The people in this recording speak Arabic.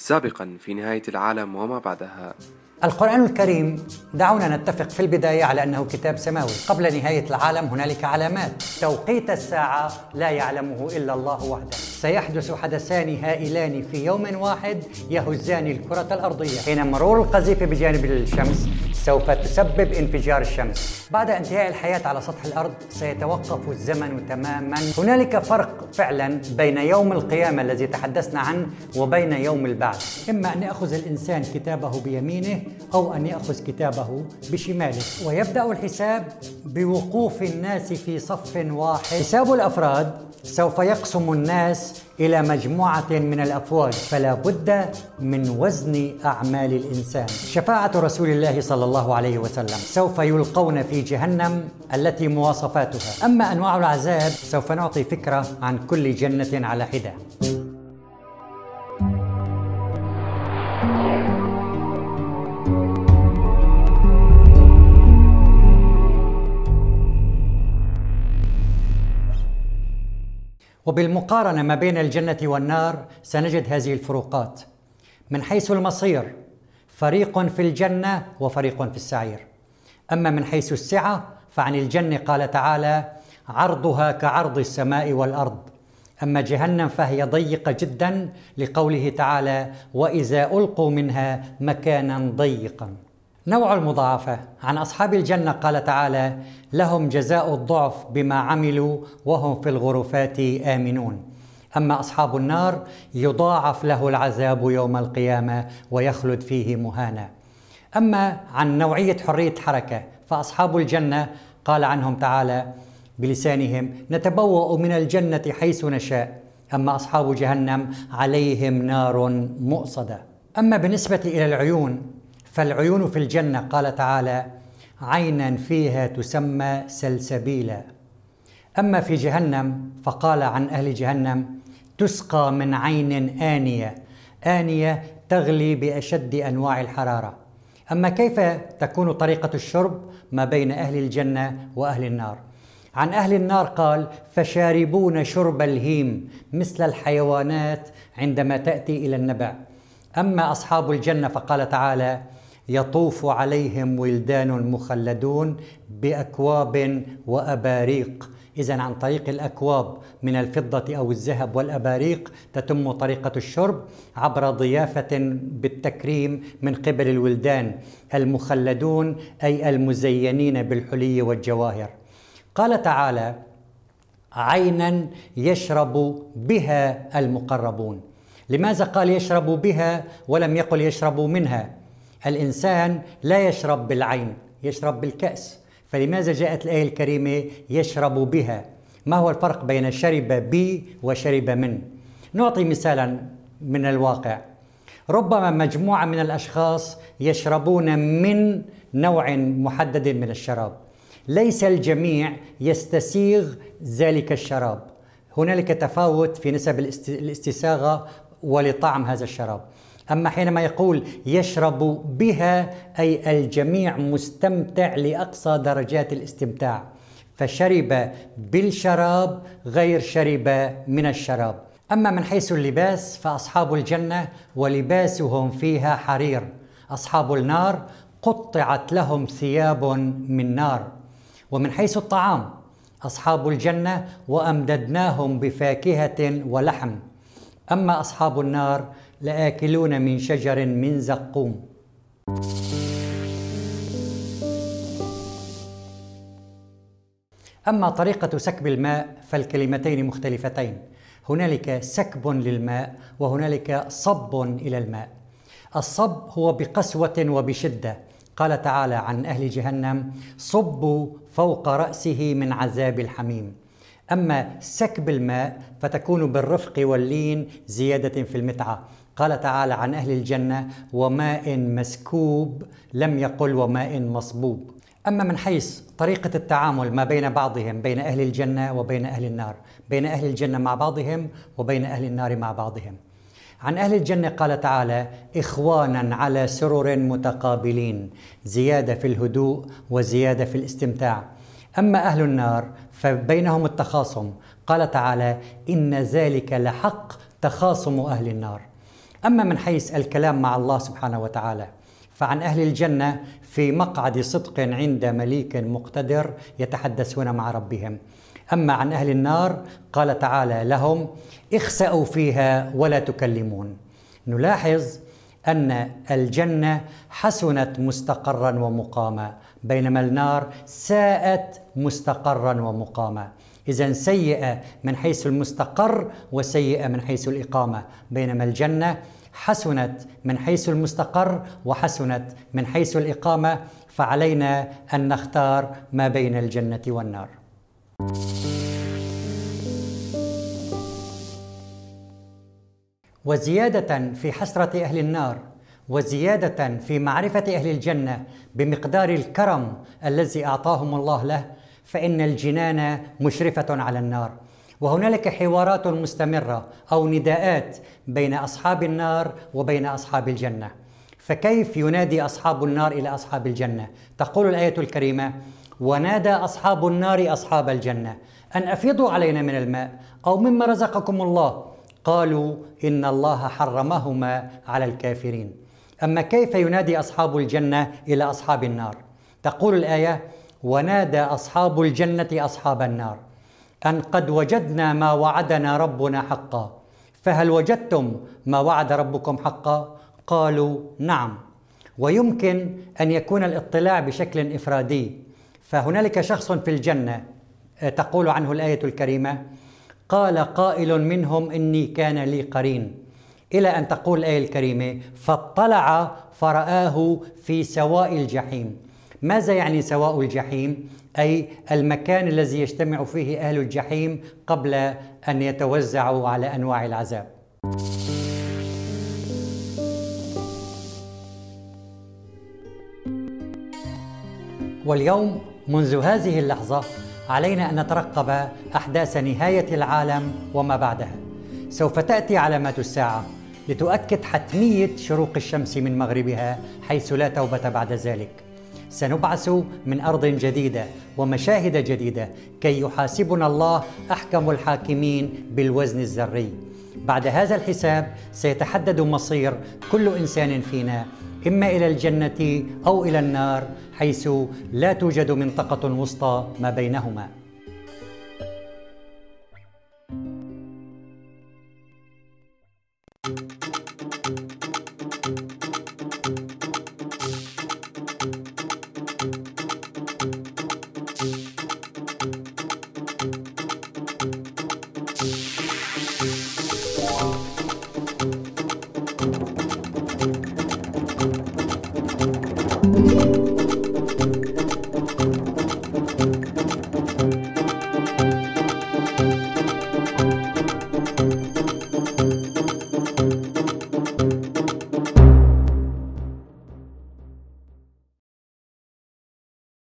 سابقا في نهاية العالم وما بعدها. القرآن الكريم دعونا نتفق في البداية على أنه كتاب سماوي. قبل نهاية العالم هنالك علامات. توقيت الساعة لا يعلمه إلا الله وحده. سيحدث حدثان هائلان في يوم واحد يهزان الكرة الأرضية. حين مرور القذيفة بجانب الشمس سوف تسبب انفجار الشمس. بعد انتهاء الحياة على سطح الأرض سيتوقف الزمن تماما. هنالك فرق فعلا بين يوم القيامة الذي تحدثنا عنه وبين يوم البعث. إما أن يأخذ الإنسان كتابه بيمينه أو أن يأخذ كتابه بشماله. ويبدأ الحساب بوقوف الناس في صف واحد. حساب الأفراد سوف يقسم الناس إلى مجموعة من الأفواج فلا بد من وزن أعمال الإنسان. شفاعة رسول الله صلى الله عليه وسلم سوف يلقون في جهنم التي مواصفاتها. أما أنواع العذاب سوف نعطي فكرة عن كل جنة على حدة. وبالمقارنة ما بين الجنة والنار سنجد هذه الفروقات. من حيث المصير فريق في الجنة وفريق في السعير. أما من حيث السعة فعن الجنه قال تعالى عرضها كعرض السماء والأرض. أما جهنم فهي ضيقة جدا لقوله تعالى وإذا ألقوا منها مكانا ضيقا. نوع المضاعفة. عن أصحاب الجنة قال تعالى لهم جزاء الضعف بما عملوا وهم في الغرفات آمنون. أما أصحاب النار يضاعف له العذاب يوم القيامة ويخلد فيه مهانا. أما عن نوعية حرية حركة فأصحاب الجنة قال عنهم تعالى بلسانهم نتبوأ من الجنة حيث نشاء. أما أصحاب جهنم عليهم نار مؤصدة. أما بالنسبة إلى العيون فالعيون في الجنة قال تعالى عينا فيها تسمى سلسبيلا. أما في جهنم فقال عن أهل جهنم تسقى من عين آنية. آنية تغلي بأشد أنواع الحرارة. أما كيف تكون طريقة الشرب ما بين أهل الجنة وأهل النار؟ عن أهل النار قال فشاربون شرب الهيم مثل الحيوانات عندما تأتي إلى النبع. أما أصحاب الجنة فقال تعالى يطوف عليهم ولدان مخلدون بأكواب وأباريق. اذا عن طريق الأكواب من الفضة أو الذهب والأباريق تتم طريقة الشرب عبر ضيافة بالتكريم من قبل الولدان المخلدون أي المزينين بالحلي والجواهر. قال تعالى عينا يشرب بها المقربون. لماذا قال يشرب بها ولم يقل يشرب منها؟ الإنسان لا يشرب بالعين يشرب بالكأس. فلماذا جاءت الآية الكريمة يشرب بها؟ ما هو الفرق بين شرب بي وشرب من؟ نعطي مثالا من الواقع. ربما مجموعة من الأشخاص يشربون من نوع محدد من الشراب. ليس الجميع يستسيغ ذلك الشراب. هنالك تفاوت في نسب الاستساغة ولطعم هذا الشراب. أما حينما يقول يشرب بها أي الجميع مستمتع لأقصى درجات الاستمتاع. فشرب بالشراب غير شرب من الشراب. أما من حيث اللباس فأصحاب الجنة ولباسهم فيها حرير. أصحاب النار قطعت لهم ثياب من نار. ومن حيث الطعام أصحاب الجنة وأمددناهم بفاكهة ولحم. أما أصحاب النار لآكلون من شجر من زقوم. أما طريقة سكب الماء فالكلمتين مختلفتين. هنالك سكب للماء وهنالك صب إلى الماء. الصب هو بقسوة وبشدة. قال تعالى عن أهل جهنم صبوا فوق رأسه من عذاب الحميم. أما سكب الماء فتكون بالرفق واللين زيادة في المتعة. قال تعالى عن أهل الجنة وماء مسكوب لم يقل وماء مصبوب. أما من حيث طريقة التعامل ما بين بعضهم بين أهل الجنة وبين أهل النار بين أهل الجنة مع بعضهم وبين أهل النار مع بعضهم. عن أهل الجنة قال تعالى إخوانا على سرر متقابلين زيادة في الهدوء وزيادة في الاستمتاع. أما أهل النار فبينهم التخاصم. قال تعالى إن ذلك لحق تخاصم أهل النار. أما من حيث الكلام مع الله سبحانه وتعالى فعن أهل الجنة في مقعد صدق عند مليك مقتدر يتحدثون مع ربهم. أما عن أهل النار قال تعالى لهم اخسأوا فيها ولا تكلمون نلاحظ أن الجنة حسنت مستقرا ومقاما بينما النار ساءت مستقرا ومقاما. إذا سيئة من حيث المستقر وسيئة من حيث الإقامة. بينما الجنة حسنت من حيث المستقر وحسنت من حيث الإقامة فعلينا أن نختار ما بين الجنة والنار. وزيادة في حسرة أهل النار وزيادة في معرفة أهل الجنة بمقدار الكرم الذي أعطاهم الله له فإن الجنان مشرفة على النار. وهنالك حوارات مستمرة أو نداءات بين أصحاب النار وبين أصحاب الجنة. فكيف ينادي أصحاب النار إلى أصحاب الجنة؟ تقول الآية الكريمة ونادى أصحاب النار أصحاب الجنة. أن أفيضوا علينا من الماء أو مما رزقكم الله. قالوا إن الله حرمهما على الكافرين. أما كيف ينادي أصحاب الجنة إلى أصحاب النار؟ تقول الآية ونادى أصحاب الجنة أصحاب النار أن قد وجدنا ما وعدنا ربنا حقا. فهل وجدتم ما وعد ربكم حقا؟ قالوا نعم. ويمكن أن يكون الاطلاع بشكل إفرادي. فهنالك شخص في الجنة تقول عنه الآية الكريمة قال قائل منهم إني كان لي قرين. إلى أن تقول الآية الكريمة فاطلع فرآه في سواء الجحيم. ماذا يعني سواء الجحيم؟ أي المكان الذي يجتمع فيه أهل الجحيم قبل أن يتوزعوا على أنواع العذاب. واليوم منذ هذه اللحظة علينا أن نترقب أحداث نهاية العالم وما بعدها. سوف تأتي علامات الساعة لتؤكد حتمية شروق الشمس من مغربها حيث لا توبة بعد ذلك. سنبعث من أرض جديدة ومشاهد جديدة كي يحاسبنا الله أحكم الحاكمين بالوزن الذري. بعد هذا الحساب سيتحدد مصير كل إنسان فينا إما إلى الجنة أو إلى النار حيث لا توجد منطقة وسطى ما بينهما.